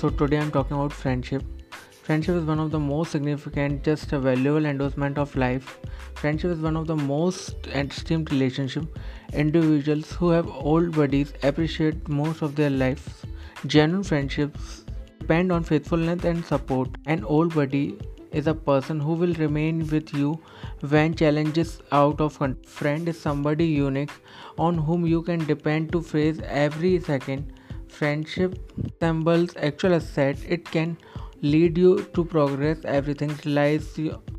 So, today I'm talking about friendship. Friendship is one of the most significant, just a valuable endorsement of life. Friendship is one of the most esteemed relationship. Individuals who have old buddies appreciate most of their lives. Genuine friendships depend on faithfulness and support. An old buddy is a person who will remain with you when challenges out of control. Friend is somebody unique on whom you can depend to face every second friendship resembles actual asset it can lead you to progress. Everything relies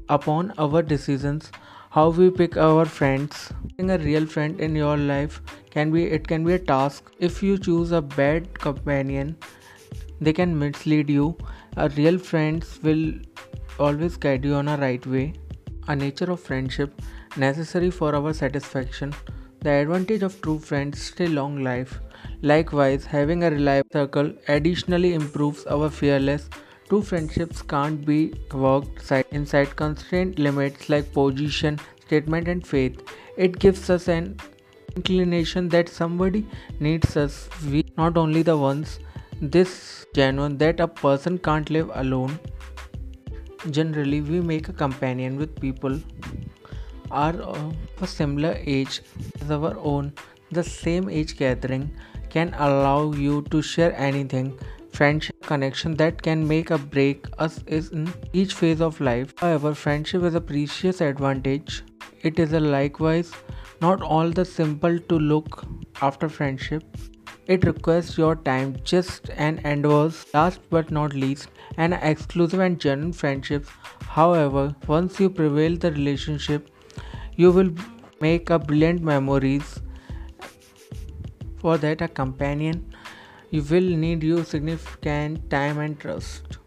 upon our decisions how we pick our friends. Having a real friend in your life can be it can be a task. If you choose a bad companion they can mislead you. A real friends will always guide you on a right way. A nature of friendship necessary for our satisfaction the advantage of true friends is stay long life Likewise, having a reliable circle additionally improves our fearless. True friendships can't be worked inside constraint limits like position, statement, and faith. It gives us an inclination that somebody needs us. We not only the ones. This genuine that a person can't live alone. Generally, we make a companion with people are of uh, a similar age as our own. The same age gathering can allow you to share anything friendship connection that can make or break us in each phase of life. However friendship is a precious advantage. It is a likewise not all the simple to look after friendship. It requires your time just and endeavors last but not least an exclusive and genuine friendship however once you prevail the relationship you will make a brilliant memories for that, a companion you will need you significant time and trust.